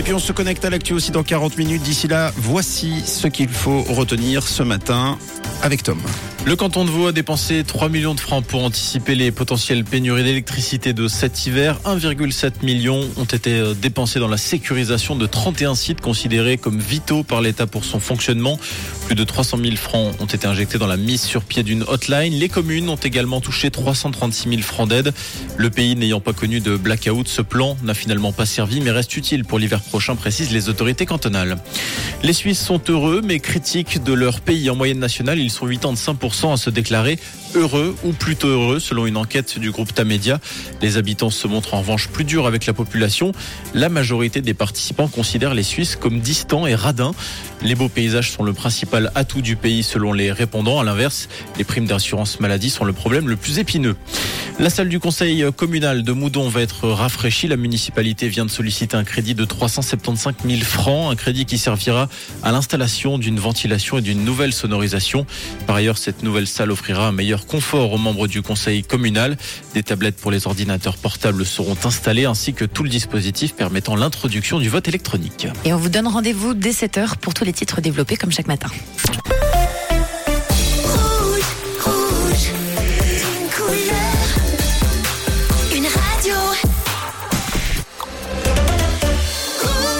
Et puis on se connecte à l'actu aussi dans 40 minutes. D'ici là, voici ce qu'il faut retenir ce matin avec Tom. Le canton de Vaud a dépensé 3 millions de francs pour anticiper les potentielles pénuries d'électricité de cet hiver. 1,7 million ont été euh, dépensés dans la sécurisation de 31 sites considérés comme vitaux par l'État pour son fonctionnement. Plus de 300 000 francs ont été injectés dans la mise sur pied d'une hotline. Les communes ont également touché 336 000 francs d'aide. Le pays n'ayant pas connu de blackout, ce plan n'a finalement pas servi mais reste utile pour l'hiver prochain, précisent les autorités cantonales. Les Suisses sont heureux mais critiques de leur pays. En moyenne nationale, ils sont 85% à se déclarer heureux ou plutôt heureux selon une enquête du groupe Tamedia. Les habitants se montrent en revanche plus durs avec la population. La majorité des participants considèrent les Suisses comme distants et radins. Les beaux paysages sont le principal atout du pays selon les répondants. À l'inverse, les primes d'assurance maladie sont le problème le plus épineux. La salle du conseil communal de Moudon va être rafraîchie. La municipalité vient de solliciter un crédit de 375 000 francs, un crédit qui servira à l'installation d'une ventilation et d'une nouvelle sonorisation. Par ailleurs, cette nouvelle salle offrira un meilleur confort aux membres du conseil communal. Des tablettes pour les ordinateurs portables seront installées ainsi que tout le dispositif permettant l'introduction du vote électronique. Et on vous donne rendez-vous dès 7h pour tous les titres développés comme chaque matin.